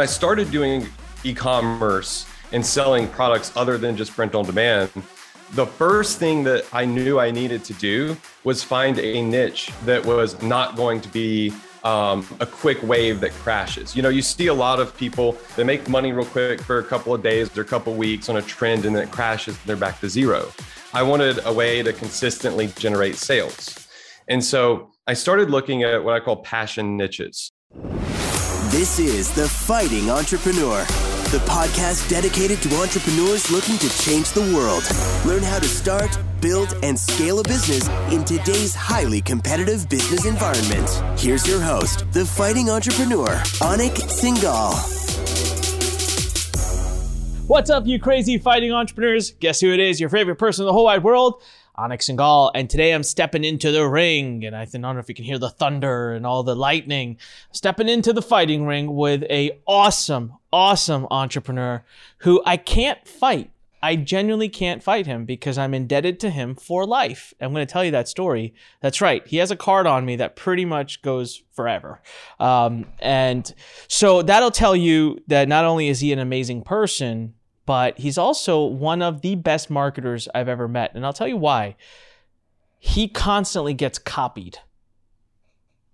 I started doing e commerce and selling products other than just print on demand, the first thing that I knew I needed to do was find a niche that was not going to be um, a quick wave that crashes. You know, you see a lot of people that make money real quick for a couple of days or a couple of weeks on a trend and then it crashes and they're back to zero. I wanted a way to consistently generate sales. And so I started looking at what I call passion niches. This is The Fighting Entrepreneur, the podcast dedicated to entrepreneurs looking to change the world. Learn how to start, build, and scale a business in today's highly competitive business environment. Here's your host, The Fighting Entrepreneur, Anik Singal. What's up, you crazy fighting entrepreneurs? Guess who it is? Your favorite person in the whole wide world. Anik Singal, and today I'm stepping into the ring, and I don't know if you can hear the thunder and all the lightning. Stepping into the fighting ring with a awesome, awesome entrepreneur who I can't fight. I genuinely can't fight him because I'm indebted to him for life. I'm going to tell you that story. That's right. He has a card on me that pretty much goes forever. Um, and so that'll tell you that not only is he an amazing person, but he's also one of the best marketers I've ever met. And I'll tell you why. He constantly gets copied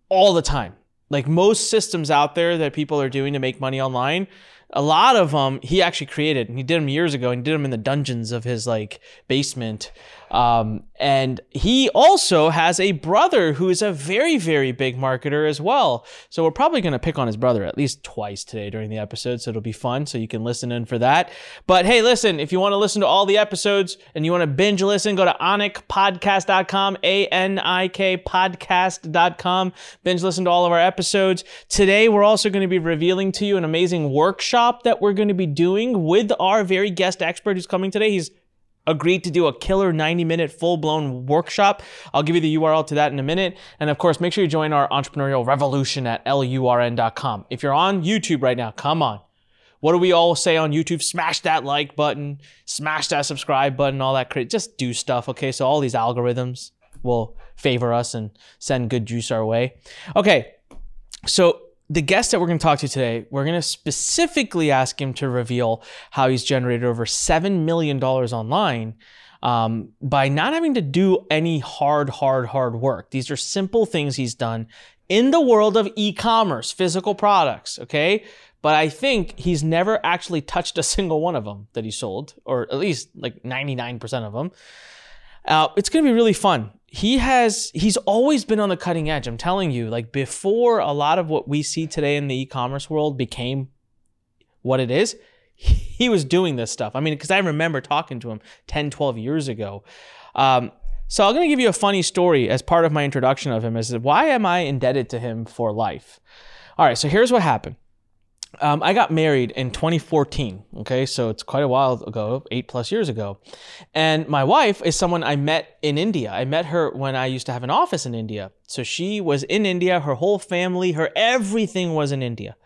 all the time. Like most systems out there that people are doing to make money online, a lot of them he actually created and he did them years ago and he did them in the dungeons of his like basement um, and he also has a brother who is a very, very big marketer as well. So we're probably going to pick on his brother at least twice today during the episode. So it'll be fun. So you can listen in for that. But hey, listen, if you want to listen to all the episodes and you want to binge listen, go to anikpodcast.com, A N I K podcast.com. Binge listen to all of our episodes. Today, we're also going to be revealing to you an amazing workshop that we're going to be doing with our very guest expert who's coming today. He's agreed to do a killer 90 minute full blown workshop. I'll give you the URL to that in a minute. And of course, make sure you join our entrepreneurial revolution at lurn.com. If you're on YouTube right now, come on. What do we all say on YouTube? Smash that like button, smash that subscribe button, all that crazy. Just do stuff, okay? So all these algorithms will favor us and send good juice our way. Okay, so the guest that we're going to talk to today, we're going to specifically ask him to reveal how he's generated over $7 million online um, by not having to do any hard, hard, hard work. These are simple things he's done in the world of e commerce, physical products, okay? But I think he's never actually touched a single one of them that he sold, or at least like 99% of them. Uh, it's going to be really fun he has he's always been on the cutting edge. I'm telling you like before a lot of what we see today in the e-commerce world became what it is he was doing this stuff. I mean because i remember talking to him 10 12 years ago. Um, so i'm going to give you a funny story as part of my introduction of him is why am i indebted to him for life? All right so here's what happened um, I got married in 2014. Okay, so it's quite a while ago, eight plus years ago. And my wife is someone I met in India. I met her when I used to have an office in India. So she was in India, her whole family, her everything was in India.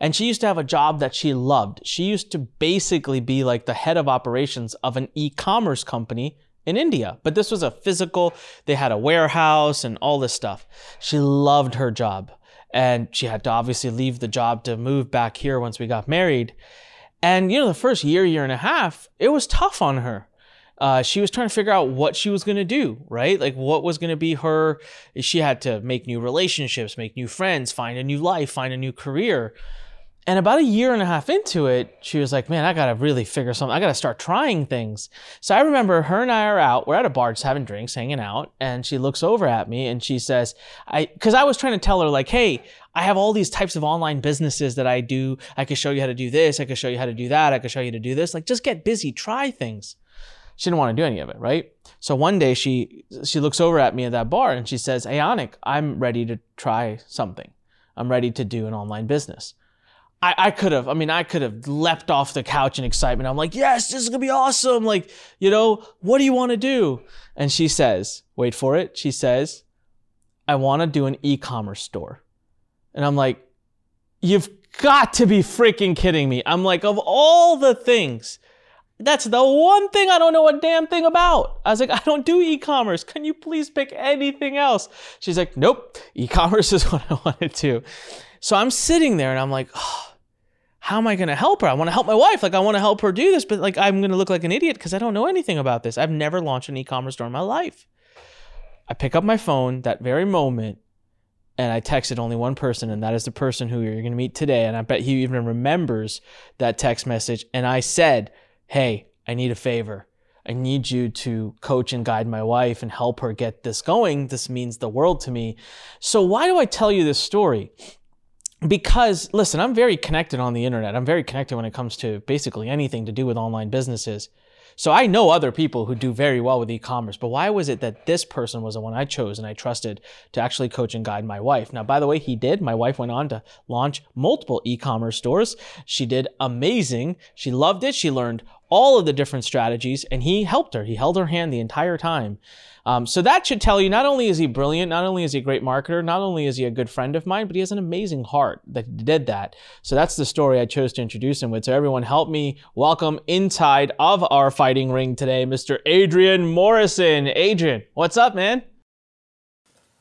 And she used to have a job that she loved. She used to basically be like the head of operations of an e commerce company in India. But this was a physical, they had a warehouse and all this stuff. She loved her job and she had to obviously leave the job to move back here once we got married. And you know, the first year, year and a half, it was tough on her. Uh, she was trying to figure out what she was going to do, right? Like, what was going to be her. She had to make new relationships, make new friends, find a new life, find a new career. And about a year and a half into it, she was like, man, I got to really figure something. I got to start trying things. So I remember her and I are out. We're at a bar just having drinks, hanging out. And she looks over at me and she says, I, cause I was trying to tell her like, Hey, I have all these types of online businesses that I do. I could show you how to do this. I could show you how to do that. I could show you to do this. Like, just get busy, try things. She didn't want to do any of it, right? So one day she, she looks over at me at that bar and she says, Hey, Anik, I'm ready to try something. I'm ready to do an online business. I, I could have, I mean, I could have leapt off the couch in excitement. I'm like, yes, this is gonna be awesome. Like, you know, what do you want to do? And she says, wait for it. She says, I want to do an e-commerce store. And I'm like, you've got to be freaking kidding me. I'm like, of all the things, that's the one thing I don't know a damn thing about. I was like, I don't do e-commerce. Can you please pick anything else? She's like, nope, e-commerce is what I want to. So I'm sitting there and I'm like, oh, how am I going to help her? I want to help my wife. Like, I want to help her do this, but like, I'm going to look like an idiot because I don't know anything about this. I've never launched an e commerce store in my life. I pick up my phone that very moment and I texted only one person, and that is the person who you're going to meet today. And I bet he even remembers that text message. And I said, Hey, I need a favor. I need you to coach and guide my wife and help her get this going. This means the world to me. So, why do I tell you this story? Because listen, I'm very connected on the internet. I'm very connected when it comes to basically anything to do with online businesses. So I know other people who do very well with e-commerce, but why was it that this person was the one I chose and I trusted to actually coach and guide my wife? Now, by the way, he did. My wife went on to launch multiple e-commerce stores. She did amazing. She loved it. She learned all of the different strategies and he helped her. He held her hand the entire time. Um, so that should tell you not only is he brilliant, not only is he a great marketer, not only is he a good friend of mine, but he has an amazing heart that did that. So that's the story I chose to introduce him with. So everyone help me welcome inside of our fighting ring today, Mr. Adrian Morrison. Adrian, what's up, man?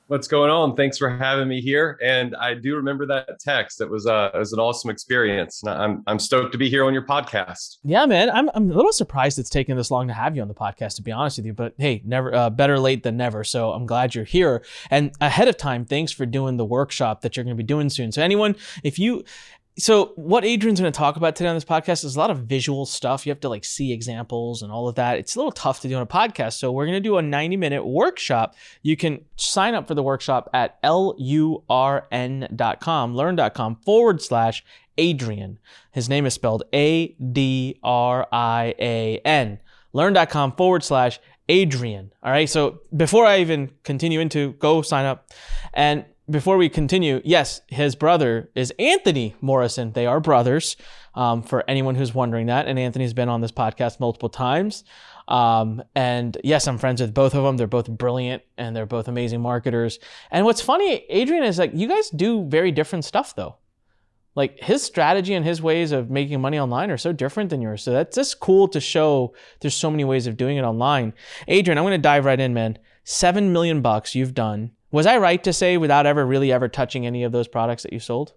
What's going on? Thanks for having me here. And I do remember that text. It was uh, it was an awesome experience. I'm I'm stoked to be here on your podcast. Yeah, man. I'm I'm a little surprised it's taken this long to have you on the podcast. To be honest with you, but hey, never uh, better late than never. So I'm glad you're here. And ahead of time, thanks for doing the workshop that you're going to be doing soon. So anyone, if you so what Adrian's going to talk about today on this podcast is a lot of visual stuff. You have to like see examples and all of that. It's a little tough to do on a podcast. So we're going to do a 90 minute workshop. You can sign up for the workshop at lurn.com, learn.com forward slash Adrian. His name is spelled A D R I A N. Lurn.com forward slash Adrian. All right. So before I even continue into, go sign up. And before we continue, yes, his brother is Anthony Morrison. They are brothers, um, for anyone who's wondering that. And Anthony's been on this podcast multiple times. Um, and yes, I'm friends with both of them. They're both brilliant and they're both amazing marketers. And what's funny, Adrian, is like you guys do very different stuff though. Like his strategy and his ways of making money online are so different than yours. So that's just cool to show there's so many ways of doing it online. Adrian, I'm going to dive right in, man. Seven million bucks you've done was I right to say without ever really ever touching any of those products that you sold?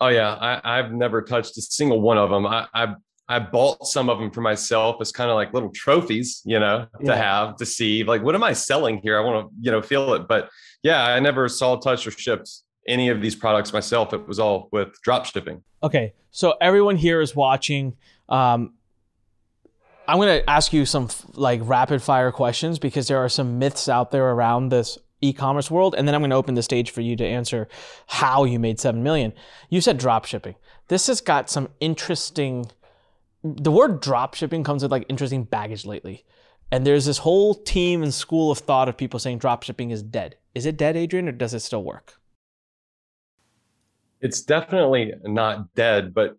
Oh yeah, I, have never touched a single one of them. I, I I bought some of them for myself as kind of like little trophies, you know, to yeah. have to see like what am I selling here? I want to you know feel it, but yeah, I never saw, touched, or shipped any of these products myself. It was all with drop shipping. Okay, so everyone here is watching. Um, I'm going to ask you some like rapid fire questions because there are some myths out there around this e-commerce world and then I'm going to open the stage for you to answer how you made 7 million. You said drop shipping. This has got some interesting the word drop shipping comes with like interesting baggage lately. And there's this whole team and school of thought of people saying drop shipping is dead. Is it dead, Adrian, or does it still work? It's definitely not dead, but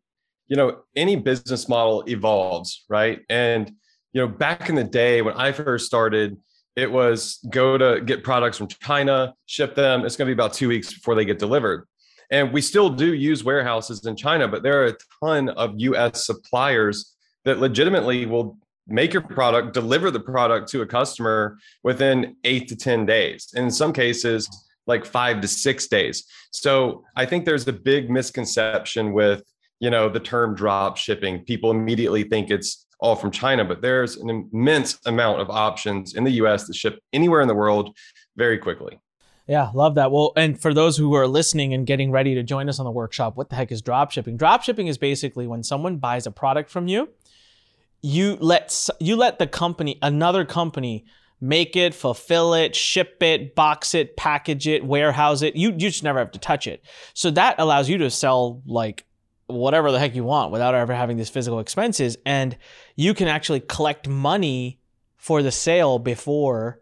you know, any business model evolves, right? And, you know, back in the day when I first started, it was go to get products from China, ship them. It's going to be about two weeks before they get delivered. And we still do use warehouses in China, but there are a ton of US suppliers that legitimately will make your product, deliver the product to a customer within eight to 10 days. And in some cases, like five to six days. So I think there's a big misconception with you know the term drop shipping people immediately think it's all from china but there's an immense amount of options in the us that ship anywhere in the world very quickly yeah, love that. Well, and for those who are listening and getting ready to join us on the workshop, what the heck is drop shipping? Drop shipping is basically when someone buys a product from you, you let you let the company, another company, make it, fulfill it, ship it, box it, package it, warehouse it. You you just never have to touch it. So that allows you to sell like whatever the heck you want without ever having these physical expenses. And you can actually collect money for the sale before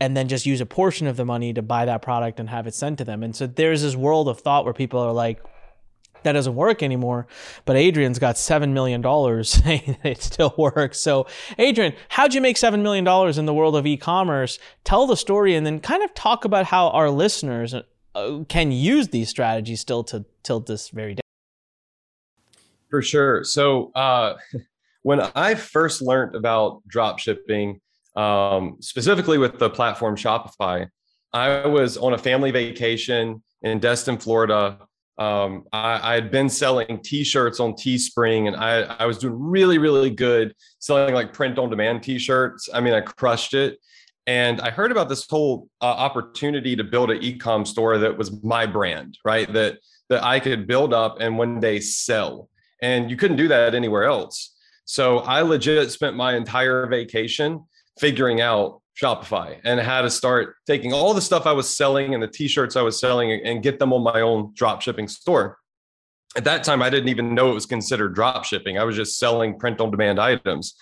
and then just use a portion of the money to buy that product and have it sent to them. And so there's this world of thought where people are like, that doesn't work anymore. But Adrian's got $7 million saying it still works. So, Adrian, how'd you make $7 million in the world of e commerce? Tell the story and then kind of talk about how our listeners uh, can use these strategies still to till this very day. For sure. So uh, when I first learned about drop shipping, um, specifically with the platform Shopify, I was on a family vacation in Destin, Florida, um, I, had been selling t-shirts on teespring and I, I was doing really really good selling like print on demand t-shirts. I mean i crushed it. And i heard about this whole uh, opportunity to build an e-com store that was my brand right? That that i could build up and one day sell and you couldn't do that anywhere else so i legit spent my entire vacation figuring out Shopify and how to start taking all the stuff I was selling and the t-shirts I was selling and get them on my own drop shipping store. At that time, I didn't even know it was considered drop shipping. I was just selling print on demand items.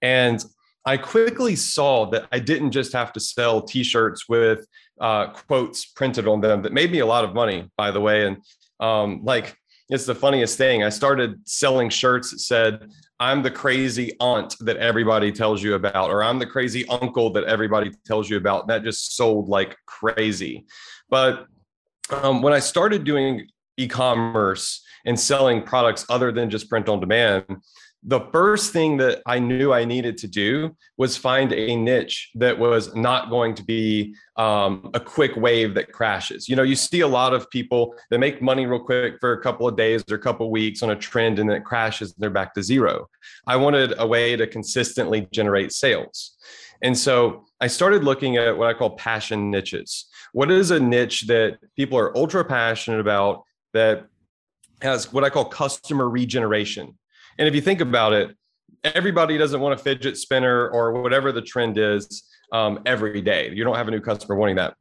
And I quickly saw that I didn't just have to sell t-shirts with uh, quotes printed on them that made me a lot of money, by the way. And um, like, it's the funniest thing. I started selling shirts that said, I'm the crazy aunt that everybody tells you about, or I'm the crazy uncle that everybody tells you about. That just sold like crazy. But um, when I started doing e commerce and selling products other than just print on demand, the first thing that I knew I needed to do was find a niche that was not going to be um, a quick wave that crashes. You know, you see a lot of people that make money real quick for a couple of days or a couple of weeks on a trend and then it crashes and they're back to zero. I wanted a way to consistently generate sales. And so I started looking at what I call passion niches. What is a niche that people are ultra passionate about that has what I call customer regeneration? And if you think about it, everybody doesn't want a fidget spinner or whatever the trend is um, every day. You don't have a new customer wanting that.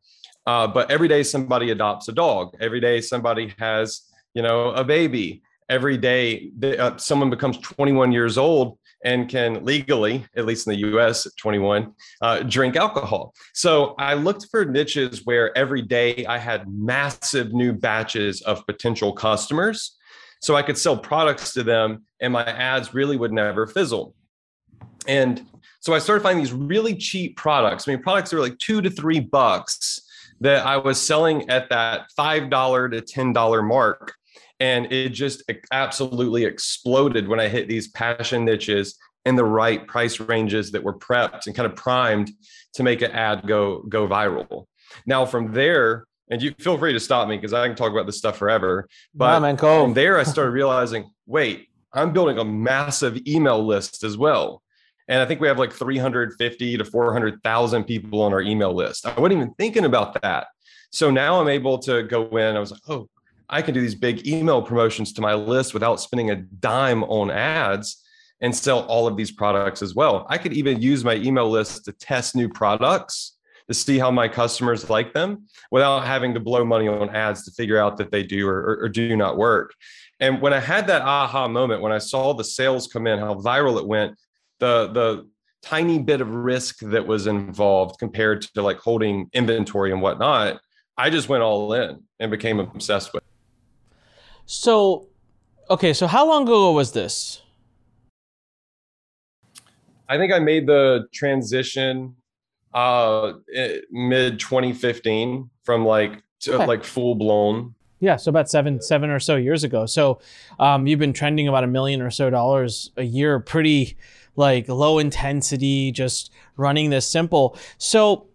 Uh, but every day somebody adopts a dog. Every day somebody has, you know, a baby. Every day uh, someone becomes 21 years old and can legally, at least in the US at 21, uh, drink alcohol. So I looked for niches where every day I had massive new batches of potential customers so I could sell products to them and my ads really would never fizzle. And so I started finding these really cheap products. I mean, products that were like two to three bucks that I was selling at that $5 to $10 mark. And it just absolutely exploded when I hit these passion niches in the right price ranges that were prepped and kind of primed to make an ad go go viral. Now from there, and you feel free to stop me because I can talk about this stuff forever. But man, cool. from there, I started realizing, wait, I'm building a massive email list as well. And I think we have like 350 to 400,000 people on our email list. I wasn't even thinking about that. So now I'm able to go in. I was like, oh, I can do these big email promotions to my list without spending a dime on ads and sell all of these products as well. I could even use my email list to test new products to see how my customers like them without having to blow money on ads to figure out that they do or, or, or do not work. And when I had that aha moment, when I saw the sales come in, how viral it went, the the tiny bit of risk that was involved compared to like holding inventory and whatnot, I just went all in and became obsessed with. So, okay, so how long ago was this? I think I made the transition uh mid 2015 from like to, okay. like full blown yeah so about seven seven or so years ago. So um, you've been trending about a million or so dollars a year pretty like low intensity just running this simple. So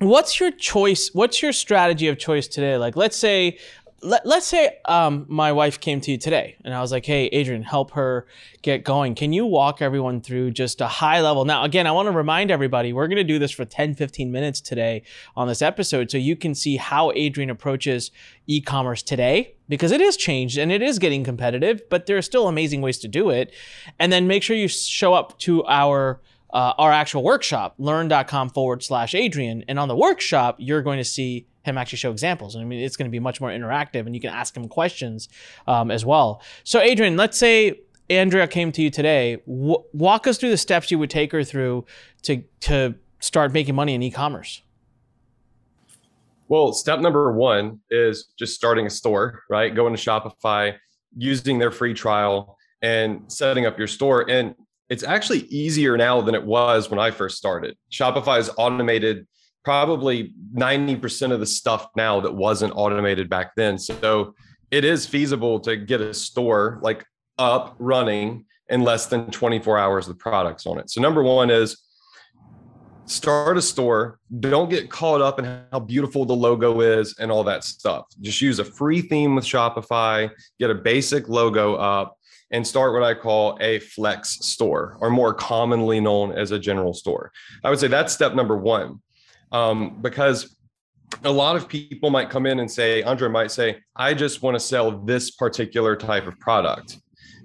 what's your choice what's your strategy of choice today? Like let's say let, us say um, my wife came to you today and I was like, hey, Adrian, help her get going. Can you walk everyone through just a high level? Now, again, I want to remind everybody we're going to do this for 10, 15 minutes today on this episode so you can see how Adrian approaches e commerce today because it is changed and it is getting competitive, but there are still amazing ways to do it. And then make sure you show up to our uh, our actual workshop, lurn.com forward slash Adrian. And on the workshop, you're going to see him actually show examples. And I mean, it's going to be much more interactive and you can ask him questions um, as well. So, Adrian, let's say Andrea came to you today. W- walk us through the steps you would take her through to, to start making money in e commerce. Well, step number one is just starting a store, right? Going to Shopify, using their free trial, and setting up your store. And it's actually easier now than it was when I first started. Shopify is automated probably 90% of the stuff now that wasn't automated back then. So it is feasible to get a store like up running in less than 24 hours with products on it. So number one is start a store. Don't get caught up in how beautiful the logo is and all that stuff. Just use a free theme with Shopify, get a basic logo up, and start what I call a flex store, or more commonly known as a general store. I would say that's step number one, um, because a lot of people might come in and say, Andre might say, I just want to sell this particular type of product.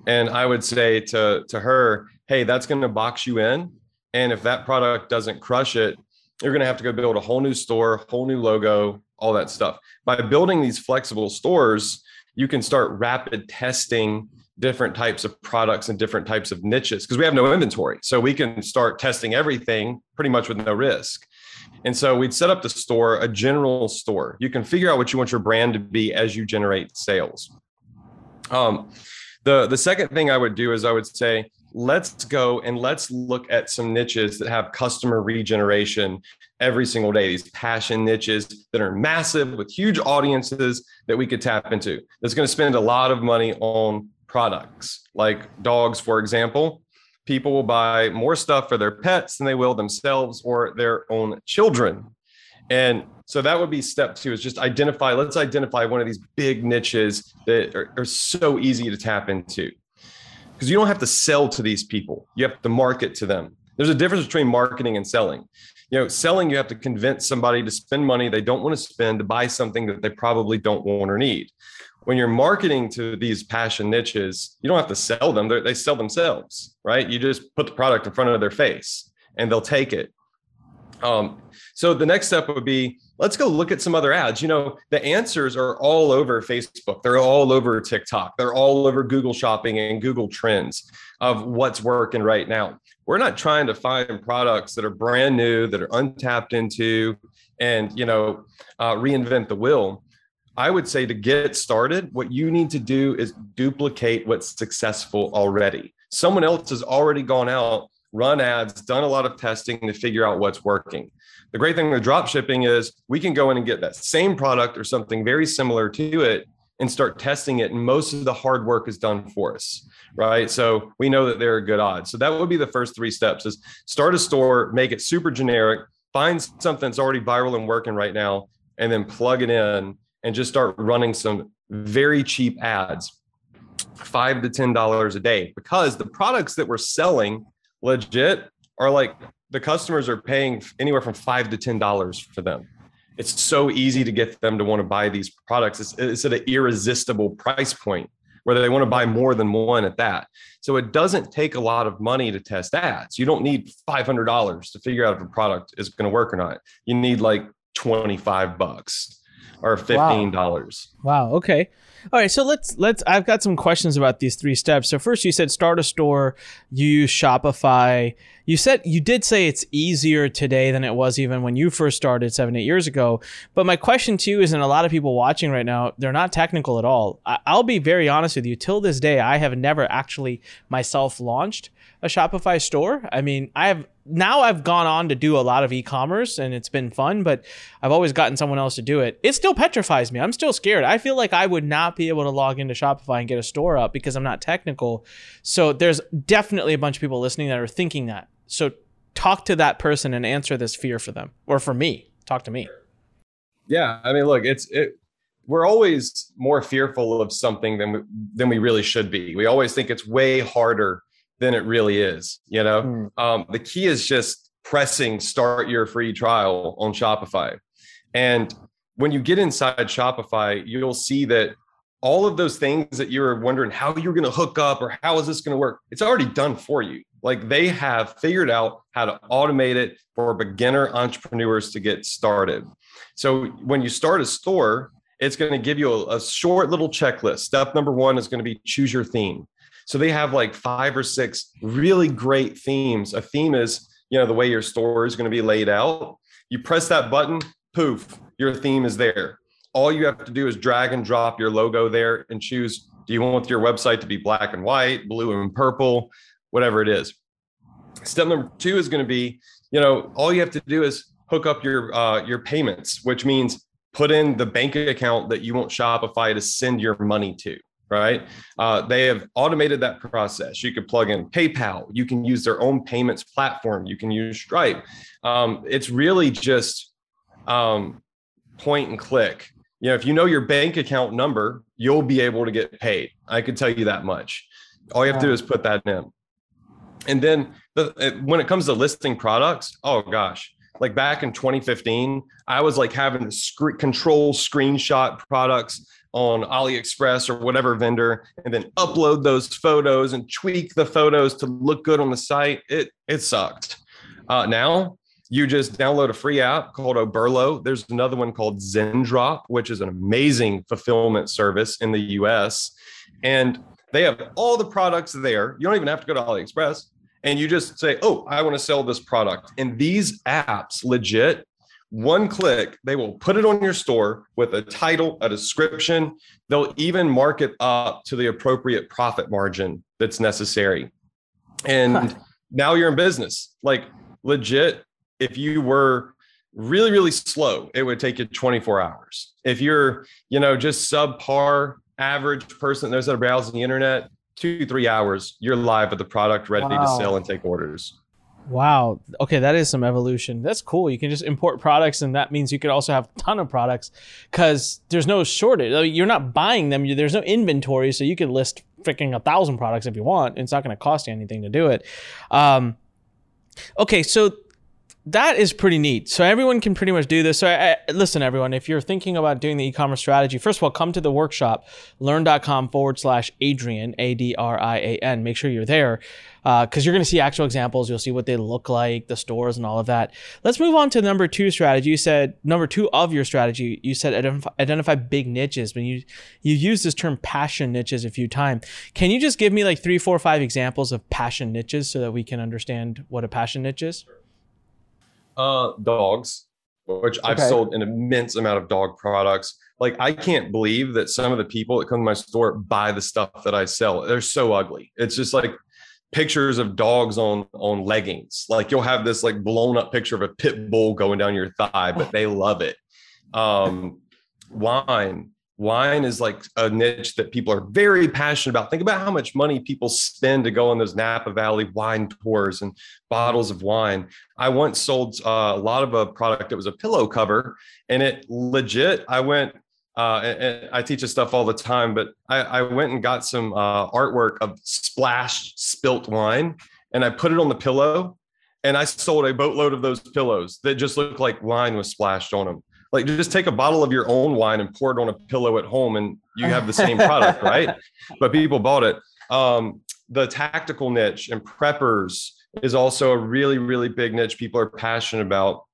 And I would say to, to her, hey, that's going to box you in and if that product doesn't crush it, you're going to have to go build a whole new store, whole new logo, all that stuff. By building these flexible stores, you can start rapid testing different types of products and different types of niches because we have no inventory. So we can start testing everything pretty much with no risk. And so we'd set up the store, a general store. You can figure out what you want your brand to be as you generate sales. Um, the, the second thing I would do is I would say, let's go and let's look at some niches that have customer regeneration every single day these passion niches that are massive with huge audiences that we could tap into that's going to spend a lot of money on products like dogs for example people will buy more stuff for their pets than they will themselves or their own children. And so that would be step two is just identify let's identify one of these big niches that are, are so easy to tap into. Because you don't have to sell to these people. You have to market to them. There's a difference between marketing and selling. You know selling you have to convince somebody to spend money they don't want to spend to buy something that they probably don't want or need when you're marketing to these passion niches you don't have to sell them They're, they sell themselves right you just put the product in front of their face and they'll take it um, so the next step would be let's go look at some other ads. You know, the answers are all over Facebook, they're all over TikTok, they're all over Google Shopping and Google Trends of what's working right now. We're not trying to find products that are brand new, that are untapped into, and you know, uh, reinvent the wheel. I would say to get started, what you need to do is duplicate what's successful already. Someone else has already gone out, run ads, done a lot of testing to figure out what's working. The great thing with drop shipping is we can go in and get that same product or something very similar to it and start testing it. And most of the hard work is done for us, right? So we know that there are good odds. So that would be the first three steps is start a store, make it super generic, find something that's already viral and working right now, and then plug it in and just start running some very cheap ads, five to ten dollars a day, because the products that we're selling legit are like the customers are paying anywhere from five to ten dollars for them. It's so easy to get them to want to buy these products. It's, it's at an irresistible price point where they want to buy more than one at that. So it doesn't take a lot of money to test ads. You don't need five hundred dollars to figure out if a product is going to work or not. You need like twenty five bucks or fifteen dollars. Wow. wow. Okay. All right, so let's let's. I've got some questions about these three steps. So first, you said start a store. You use Shopify. You said you did say it's easier today than it was even when you first started seven eight years ago. But my question to you is, and a lot of people watching right now, they're not technical at all. I, I'll be very honest with you. Till this day, I have never actually myself launched a Shopify store. I mean, I have now I've gone on to do a lot of e-commerce and it's been fun, but I've always gotten someone else to do it. It still petrifies me. I'm still scared. I feel like I would not be able to log into Shopify and get a store up because I'm not technical. So there's definitely a bunch of people listening that are thinking that. So talk to that person and answer this fear for them or for me. Talk to me. Yeah, I mean, look, it's it we're always more fearful of something than we, than we really should be. We always think it's way harder than it really is. You know, mm. um, the key is just pressing start your free trial on Shopify. And when you get inside Shopify, you'll see that all of those things that you were wondering how you're going to hook up or how is this going to work, it's already done for you. Like they have figured out how to automate it for beginner entrepreneurs to get started. So when you start a store, it's going to give you a, a short little checklist. Step number one is going to be choose your theme. So they have like five or six really great themes. A theme is, you know, the way your store is going to be laid out. You press that button, poof, your theme is there. All you have to do is drag and drop your logo there and choose do you want your website to be black and white, blue and purple, whatever it is. Step number two is going to be, you know, all you have to do is hook up your uh, your payments, which means put in the bank account that you want Shopify to send your money to right? Uh, they have automated that process. You can plug in PayPal. You can use their own payments platform. You can use Stripe. Um, it's really just um, point and click. You know, if you know your bank account number, you'll be able to get paid. I can tell you that much. All you have to do is put that in. And then the, when it comes to listing products, oh gosh, like back in 2015, I was like having to sc- control screenshot products on AliExpress or whatever vendor, and then upload those photos and tweak the photos to look good on the site. It it sucked. Uh, now you just download a free app called Oberlo. There's another one called Zendrop, which is an amazing fulfillment service in the US. And they have all the products there. You don't even have to go to AliExpress. And you just say, oh, I want to sell this product. And these apps, legit, one click, they will put it on your store with a title, a description. They'll even mark it up to the appropriate profit margin that's necessary. And huh. now you're in business. Like legit, if you were really, really slow, it would take you 24 hours. If you're, you know, just subpar average person those that to browse the internet, two, three hours, you're live with the product ready wow. to sell and take orders. Wow. Okay, that is some evolution. That's cool. You can just import products, and that means you could also have a ton of products because there's no shortage. You're not buying them. There's no inventory, so you could list freaking a thousand products if you want. It's not going to cost you anything to do it. Um, okay, so that is pretty neat. So everyone can pretty much do this. So I, I, listen, everyone, if you're thinking about doing the e-commerce strategy, first of all, come to the workshop, lurn.com forward slash Adrian, A-D-R-I-A-N. Make sure you're there because uh, you're going to see actual examples. You'll see what they look like, the stores and all of that. Let's move on to number two strategy. You said number two of your strategy, you said identify, identify big niches, but you, you used this term passion niches a few times. Can you just give me like three, four, five examples of passion niches so that we can understand what a passion niche is? Uh, dogs, which okay. I've sold an immense amount of dog products. Like I can't believe that some of the people that come to my store buy the stuff that I sell. They're so ugly. It's just like pictures of dogs on on leggings. Like you'll have this like blown up picture of a pit bull going down your thigh, but they love it. Um, wine, wine is like a niche that people are very passionate about. Think about how much money people spend to go on those Napa Valley wine tours and bottles of wine. I once sold uh, a lot of a product that was a pillow cover, and it legit. I went. Uh, and, I teach this stuff all the time, but I, I went and got some uh, artwork of splashed spilt wine, and I put it on the pillow, and I sold a boatload of those pillows that just looked like wine was splashed on them like just take a bottle of your own wine and pour it on a pillow at home and you have the same product right? But people bought it. Um, the tactical niche and preppers is also a really really big niche people are passionate about.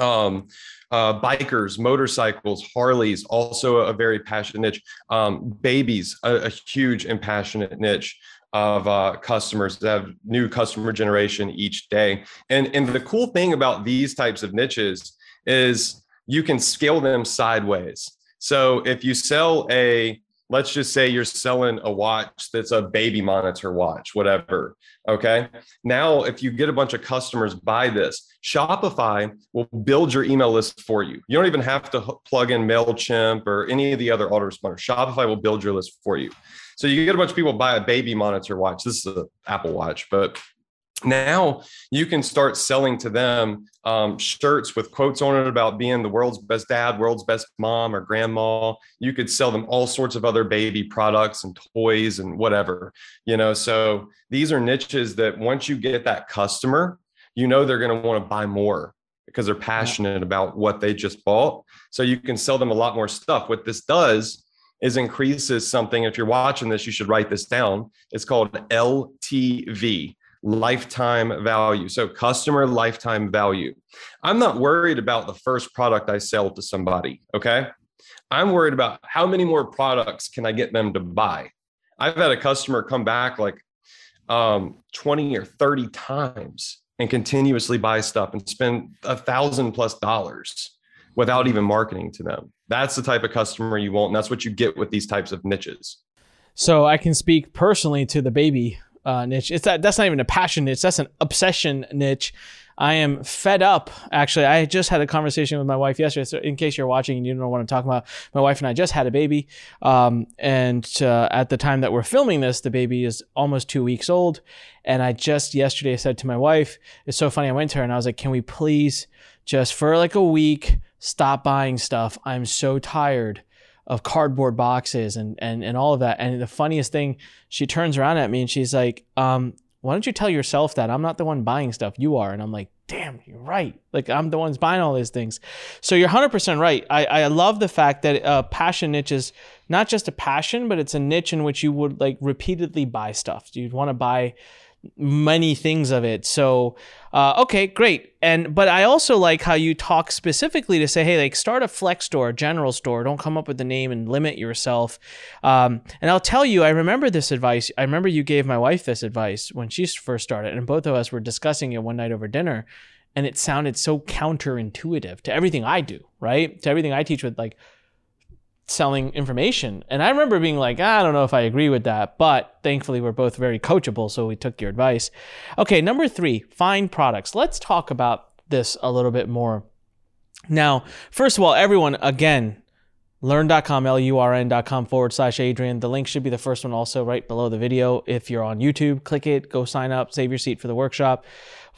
Um, uh, bikers motorcycles harleys also a very passionate niche. Um, babies a, a, huge and passionate niche of uh, customers that have new customer generation each day. And and the cool thing about these types of niches is you can scale them sideways. So if you sell a, let's just say you're selling a watch that's a baby monitor watch, whatever. Okay. Now, if you get a bunch of customers buy this, Shopify will build your email list for you. You don't even have to plug in MailChimp or any of the other autoresponders. Shopify will build your list for you. So you get a bunch of people buy a baby monitor watch. This is an Apple Watch, but now you can start selling to them um, shirts with quotes on it about being the world's best dad, world's best mom or grandma. You could sell them all sorts of other baby products and toys and whatever, you know. So these are niches that once you get that customer, you know they're going to want to buy more because they're passionate about what they just bought. So you can sell them a lot more stuff. What this does is increases something. If you're watching this, you should write this down. It's called LTV lifetime value. So, customer lifetime value. I'm not worried about the first product I sell to somebody. Okay. I'm worried about how many more products can I get them to buy. I've had a customer come back like um, 20 or 30 times and continuously buy stuff and spend a thousand plus dollars without even marketing to them. That's the type of customer you want. And that's what you get with these types of niches. So I can speak personally to the baby uh, niche. It's that that's not even a passion niche. That's an obsession niche. I am fed up. Actually, I just had a conversation with my wife yesterday. So, in case you're watching and you don't know what I'm talking about, my wife and I just had a baby. Um, and uh, at the time that we're filming this, the baby is almost two weeks old. And I just yesterday said to my wife, it's so funny. I went to her and I was like, can we please just for like a week stop buying stuff? I'm so tired of cardboard boxes and, and, and all of that. And the funniest thing, she turns around at me and she's like, um, why don't you tell yourself that I'm not the one buying stuff, you are? And I'm like, damn, you're right. Like I'm the ones buying all these things. So you're 100% right. I, I love the fact that uh, passion niche is not just a passion, but it's a niche in which you would like repeatedly buy stuff. You'd want to buy many things of it. So, uh, okay, great. And but I also like how you talk specifically to say, hey, like start a flex store, a general store. Don't come up with the name and limit yourself. Um, and I'll tell you, I remember this advice. I remember you gave my wife this advice when she first started, and both of us were discussing it one night over dinner. And it sounded so counterintuitive to everything I do, right? To everything I teach with like selling information. And I remember being like, ah, I don't know if I agree with that, but thankfully we're both very coachable, so we took your advice. Okay, number three, find products. Let's talk about this a little bit more. Now, first of all, everyone, again, lurn.com, L-U-R-N.com forward slash Adrian. The link should be the first one also right below the video. If you're on YouTube, click it, go sign up, save your seat for the workshop.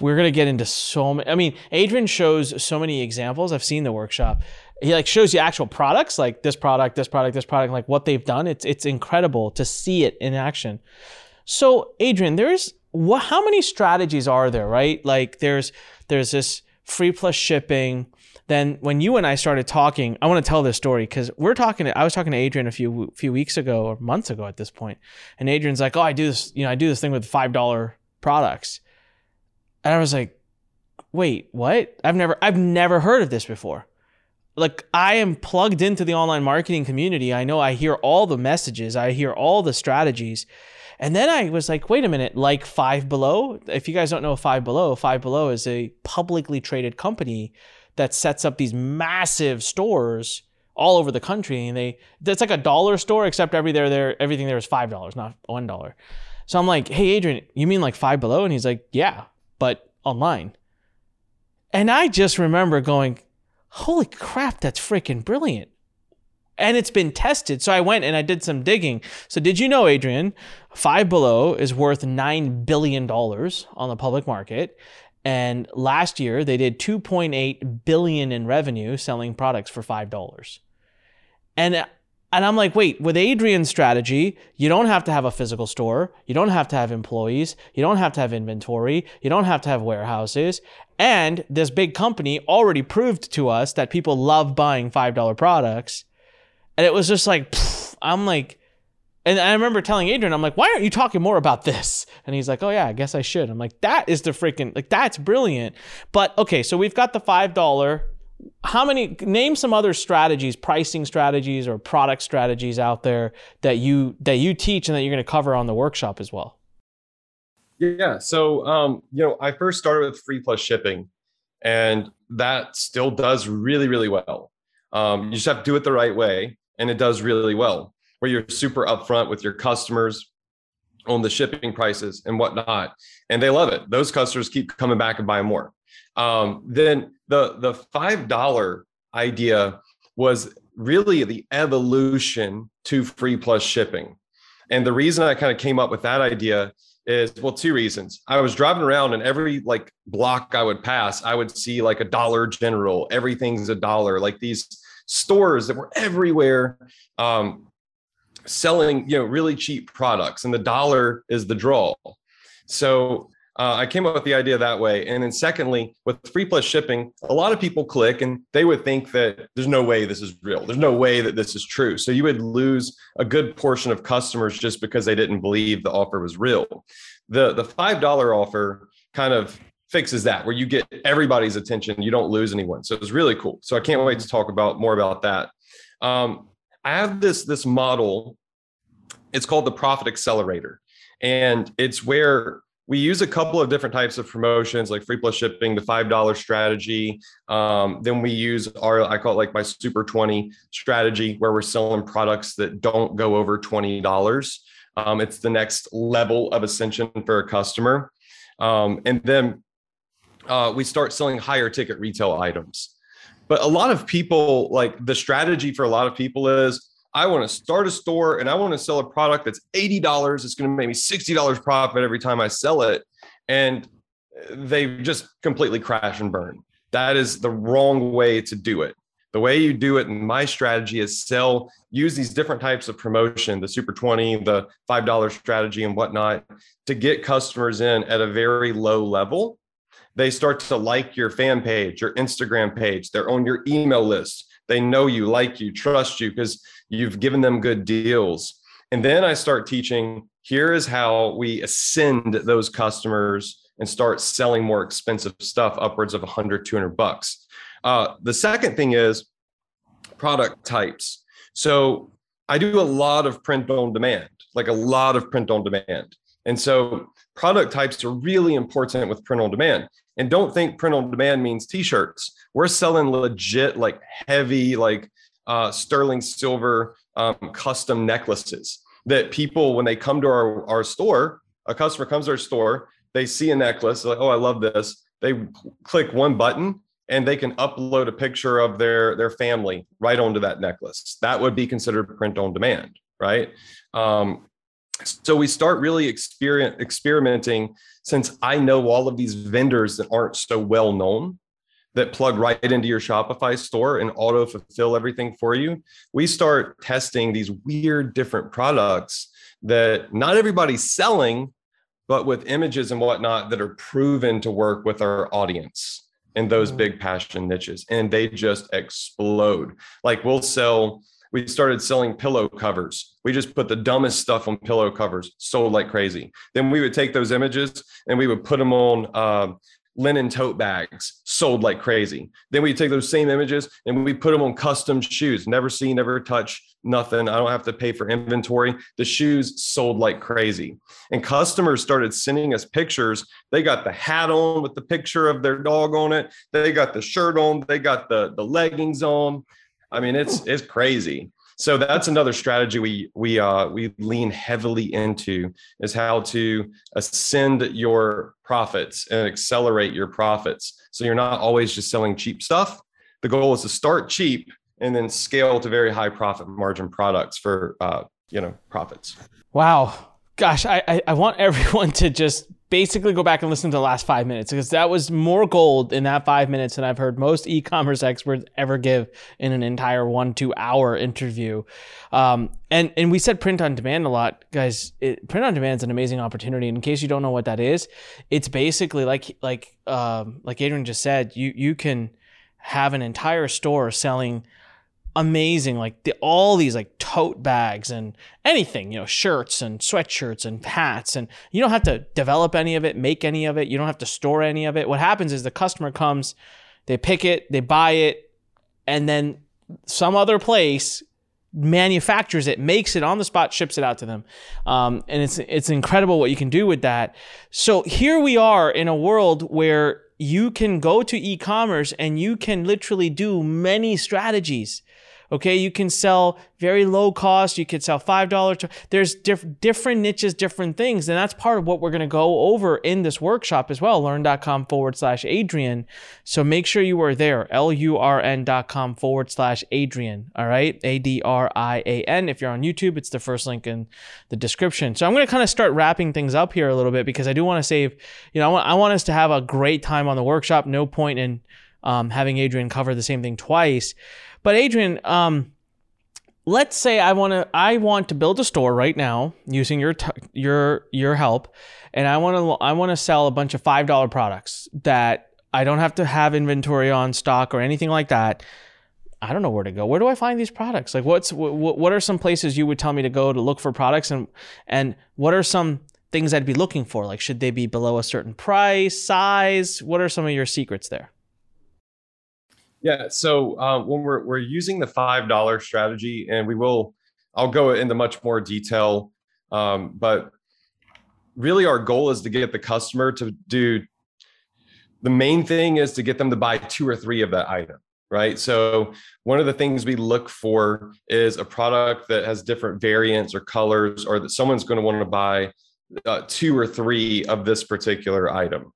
We're going to get into so many, I mean, Adrian shows so many examples. I've seen the workshop he like shows you actual products like this product this product this product like what they've done it's it's incredible to see it in action so adrian there's what how many strategies are there right like there's there's this free plus shipping then when you and I started talking, I want to tell this story because we're talking. To, I was talking to Adrian a few few weeks ago or months ago at this point, and Adrian's like, "Oh, I do this. You know, I do this thing with five dollar products," and I was like, "Wait, what? I've never I've never heard of this before." Like I am plugged into the online marketing community. I know I hear all the messages, I hear all the strategies. And then I was like, wait a minute, like Five Below? If you guys don't know Five Below, Five Below is a publicly traded company that sets up these massive stores all over the country. And they it's like a dollar store, except every there there everything there is five dollars, not one dollar. So I'm like, hey Adrian, you mean like Five Below? And he's like, Yeah, but online. And I just remember going, holy crap, that's freaking brilliant. And it's been tested. So I went and I did some digging. So did you know, Adrian, Five Below is worth $9 billion on the public market. And last year they did 2.8 billion in revenue selling products for $5. And and I'm like, wait, with Adrian's strategy, you don't have to have a physical store. You don't have to have employees. You don't have to have inventory. You don't have to have warehouses. And this big company already proved to us that people love buying $5 products. And it was just like, pfft, I'm like, and I remember telling Adrian, I'm like, why aren't you talking more about this? And he's like, oh, yeah, I guess I should. I'm like, that is the freaking, like, that's brilliant. But okay, so we've got the $5 how many name some other strategies pricing strategies or product strategies out there that you that you teach and that you're going to cover on the workshop as well? Yeah so um, you know i first started with free plus shipping and that still does really really well. Um, you just have to do it the right way and it does really well where you're super upfront with your customers on the shipping prices and whatnot and they love it. Those customers keep coming back and buying more um, then the the five dollar idea was really the evolution to free plus shipping. And the reason I kind of came up with that idea is well, two reasons. I was driving around and every like block I would pass, I would see like a Dollar General, everything's a dollar, like these stores that were everywhere um, selling, you know, really cheap products. And the dollar is the draw. So uh, I came up with the idea that way. And then, secondly, with free plus shipping, a lot of people click and they would think that there's no way this is real. There's no way that this is true. So you would lose a good portion of customers just because they didn't believe the offer was real. The the five dollar offer kind of fixes that, where you get everybody's attention, you don't lose anyone. So it's really cool. So I can't wait to talk about more about that. Um, I have this this model. It's called the Profit Accelerator, and it's where we use a couple of different types of promotions like free plus shipping the five dollar strategy. Um, then we use our i call it like my super 20 strategy where we're selling products that don't go over $20 um, it's the next level of ascension for a customer. Um, and then uh, we start selling higher ticket retail items. But a lot of people, like the strategy for a lot of people is I want to start a store and I want to sell a product that's $80. It's going to make me $60 profit every time I sell it. And they just completely crash and burn. That is the wrong way to do it. The way you do it my strategy is sell, use these different types of promotion, the super 20, the $5 strategy and whatnot to get customers in at a very low level. They start to like your fan page, your Instagram page, they're on your email list. They know you, like you, trust you because you've given them good deals. And then I start teaching here is how we ascend those customers and start selling more expensive stuff upwards of 100 200 bucks. Uh, the second thing is product types. So i do a lot of print on demand like a lot of print on demand. And so product types are really important with print on demand. And don't think print on demand means t-shirts. We're selling legit like heavy like uh, sterling silver um, custom necklaces that people when they come to our, our store a customer comes to our store they see a necklace like oh i love this. They click one button and they can upload a picture of their their family right onto that necklace. That would be considered print on demand right? Um, so we start really experiment, experimenting since i know all of these vendors that aren't so well known that plug right into your shopify store and auto fulfill everything for you we start testing these weird different products that not everybody's selling but with images and whatnot that are proven to work with our audience in those mm. big passion niches and they just explode. Like we'll sell we started selling pillow covers. We just put the dumbest stuff on pillow covers sold like crazy. Then we would take those images and we would put them on uh, linen tote bags sold like crazy. Then we take those same images and we put them on custom shoes, never see, never touch, nothing. I don't have to pay for inventory. The shoes sold like crazy. And customers started sending us pictures. They got the hat on with the picture of their dog on it. They got the shirt on, they got the the leggings on. I mean, it's it's crazy. So that's another strategy we we uh, we lean heavily into is how to ascend your profits and accelerate your profits. So you're not always just selling cheap stuff. The goal is to start cheap and then scale to very high profit margin products for uh, you know profits. Wow, gosh, I, I I want everyone to just basically go back and listen to the last five minutes because that was more gold in that five minutes than I've heard most e-commerce experts ever give in an entire one two hour interview. Um, and and we said print on demand a lot, guys. It, print on demand is an amazing opportunity. In case you don't know what that is, it's basically like like um, like Adrian just said, you you can have an entire store selling amazing like the, all these like tote bags and anything you know shirts and sweatshirts and hats and you don't have to develop any of it make any of it you don't have to store any of it. What happens is the customer comes they pick it they buy it and then some other place manufactures it makes it on the spot ships it out to them. Um, and it's it's incredible what you can do with that. So here we are in a world where you can go to e-commerce and you can literally do many strategies Okay, you can sell very low cost. You could sell five dollars. There's diff- different niches, different things, and that's part of what we're going to go over in this workshop as well. Lurn.com forward slash Adrian. So make sure you are there. L U R N.com forward slash Adrian. All right, A D R I A N. If you're on YouTube, it's the first link in the description. So I'm going to kind of start wrapping things up here a little bit because I do want to save. You know, I want, I want us to have a great time on the workshop. No point in um, having Adrian cover the same thing twice. But Adrian, um, let's say I want to I want to build a store right now using your t- your your help, and I want to I want to sell a bunch of five dollar products that I don't have to have inventory on stock or anything like that. I don't know where to go. Where do I find these products? Like, what's what, what are some places you would tell me to go to look for products, and and what are some things I'd be looking for? Like, should they be below a certain price, size? What are some of your secrets there? Yeah. So uh, when we're we're using the five dollar strategy, and we will, I'll go into much more detail, um, but really our goal is to get the customer to do. The main thing is to get them to buy two or three of that item, right? So one of the things we look for is a product that has different variants or colors, or that someone's going to want to buy uh, two or three of this particular item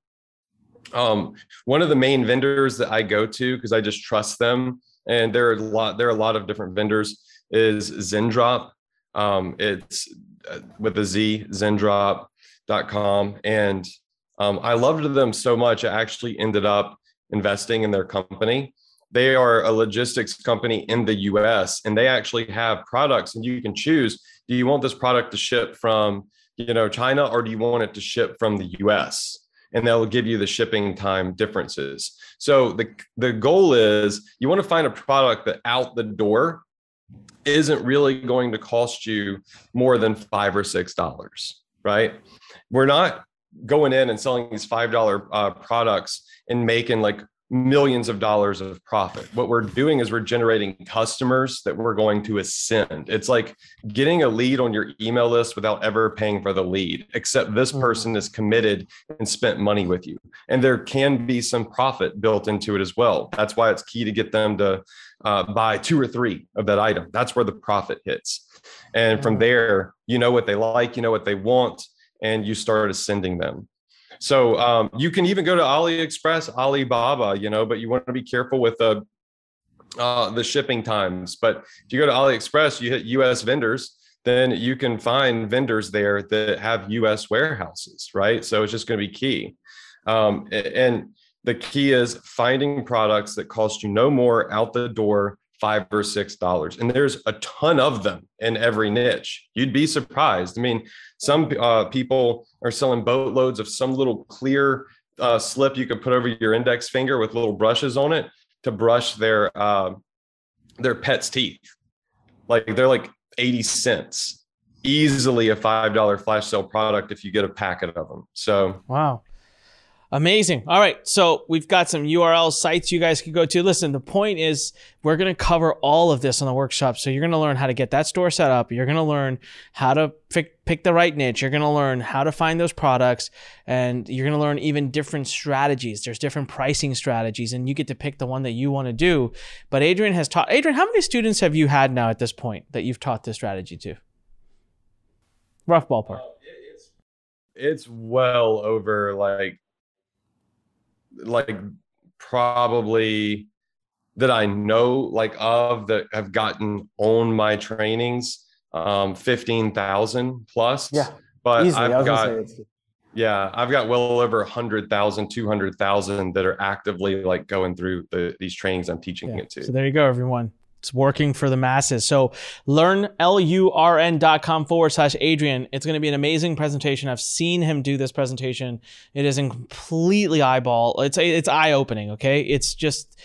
Um, one of the main vendors that I go to because I just trust them, and there are a lot there are a lot of different vendors is Zendrop. Um, it's uh, with a Z, Zendrop.com, and um, I loved them so much. I actually ended up investing in their company. They are a logistics company in the US and they actually have products and you can choose do you want this product to ship from you know China or do you want it to ship from the US and they'll give you the shipping time differences. So the the goal is you want to find a product that out the door isn't really going to cost you more than 5 or 6 dollars, right? We're not going in and selling these $5 uh, products and making like millions of dollars of profit. What we're doing is we're generating customers that we're going to ascend. It's like getting a lead on your email list without ever paying for the lead, except this mm-hmm. person is committed and spent money with you. And there can be some profit built into it as well. That's why it's key to get them to uh, buy two or three of that item. That's where the profit hits. And from mm-hmm. there, you know what they like, you know what they want, and you start ascending them. So um, you can even go to AliExpress, Alibaba, you know, but you want to be careful with the uh, the shipping times. But if you go to AliExpress, you hit U.S. vendors, then you can find vendors there that have U.S. warehouses, right? So it's just going to be key. Um, and the key is finding products that cost you no more out the door five or six dollars. And there's a ton of them in every niche. You'd be surprised. I mean some uh, people are selling boatloads of some little clear uh, slip you can put over your index finger with little brushes on it to brush their uh, their pet's teeth. Like they're like 80 cents. Easily a five dollar flash sale product if you get a packet of them so wow Amazing. All right. So we've got some URL sites you guys can go to. Listen, the point is we're going to cover all of this on the workshop. So you're going to learn how to get that store set up. You're going to learn how to pick, pick the right niche. You're going to learn how to find those products and you're going to learn even different strategies. There's different pricing strategies and you get to pick the one that you want to do. But Adrian has taught, Adrian, how many students have you had now at this point that you've taught this strategy to? Rough ballpark. It's well over like like probably that I know like of that have gotten on my trainings um 15,000 plus. Yeah. But Easily. I've got yeah, I've got well over 100,000, 200,000 that are actively like going through the, these trainings I'm teaching yeah. it to. So there you go, everyone. It's working for the masses. So Lurn, L-U-R-N.com forward slash Adrian. It's going to be an amazing presentation. I've seen him do this presentation. It is completely eyeball. It's, it's eye opening. Okay. It's just,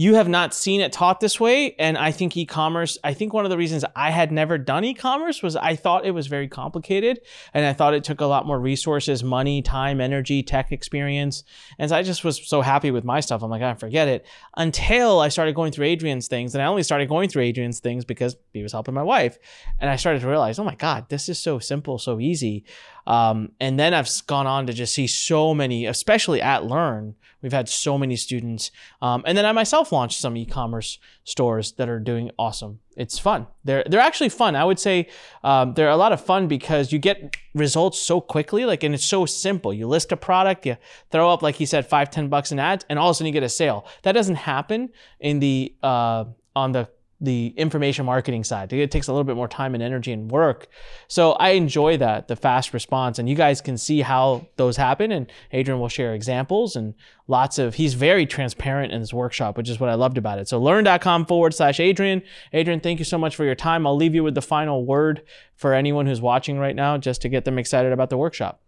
you have not seen it taught this way. And I think e-commerce, I think one of the reasons I had never done e-commerce was I thought it was very complicated and I thought it took a lot more resources, money, time, energy, tech experience. And so I just was so happy with my stuff. I'm like, I forget it until I started going through Adrian's things. And I only started going through Adrian's things because he was helping my wife. And I started to realize, oh my God, this is so simple, so easy. Um, and then I've gone on to just see so many, especially at Lurn, we've had so many students. Um, and then I myself launched some e-commerce stores that are doing awesome. It's fun. They're they're actually fun. I would say um, they're a lot of fun because you get results so quickly. Like, and it's so simple. You list a product, you throw up like he said, five ten bucks in ads, and all of a sudden you get a sale. That doesn't happen in the uh, on the the information marketing side. It takes a little bit more time and energy and work. So I enjoy that, the fast response. And you guys can see how those happen. And Adrian will share examples and lots of, he's very transparent in this workshop, which is what I loved about it. So lurn.com forward slash Adrian. Adrian, thank you so much for your time. I'll leave you with the final word for anyone who's watching right now, just to get them excited about the workshop.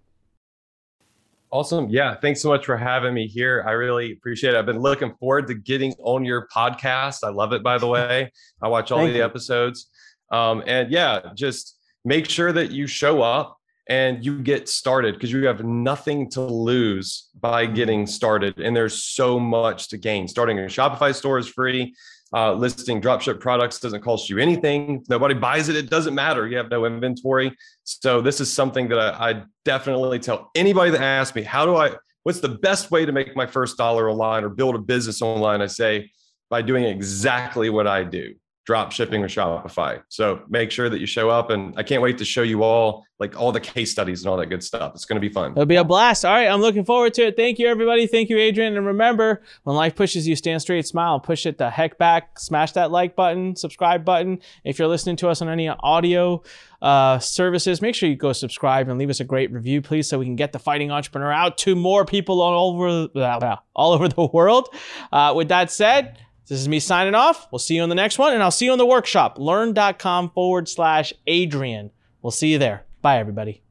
Awesome. Yeah. Thanks so much for having me here. I really appreciate it. I've been looking forward to getting on your podcast. I love it, by the way. I watch all the you. episodes. Um, and yeah, just make sure that you show up and you get started because you have nothing to lose by getting started. And there's so much to gain. Starting a Shopify store is free. Uh, listing dropship products doesn't cost you anything. Nobody buys it. It doesn't matter. You have no inventory. So this is something that I, I definitely tell anybody that asks me, how do I, what's the best way to make my first dollar online or build a business online? I say by doing exactly what I do. Drop shipping with Shopify. So make sure that you show up and I can't wait to show you all like all the case studies and all that good stuff. It's going to be fun. It'll be a blast. All right. I'm looking forward to it. Thank you, everybody. Thank you, Adrian. And remember, when life pushes you, stand straight, smile, push it the heck back, smash that like button, subscribe button. If you're listening to us on any audio uh, services, make sure you go subscribe and leave us a great review, please, so we can get the fighting entrepreneur out to more people all over, all over the world. Uh, with that said, this is me signing off. We'll see you in the next one, and I'll see you in the workshop. Lurn.com forward slash Adrian. We'll see you there. Bye, everybody.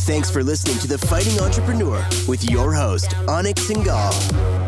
Thanks for listening to The Fighting Entrepreneur with your host, Anik Singal.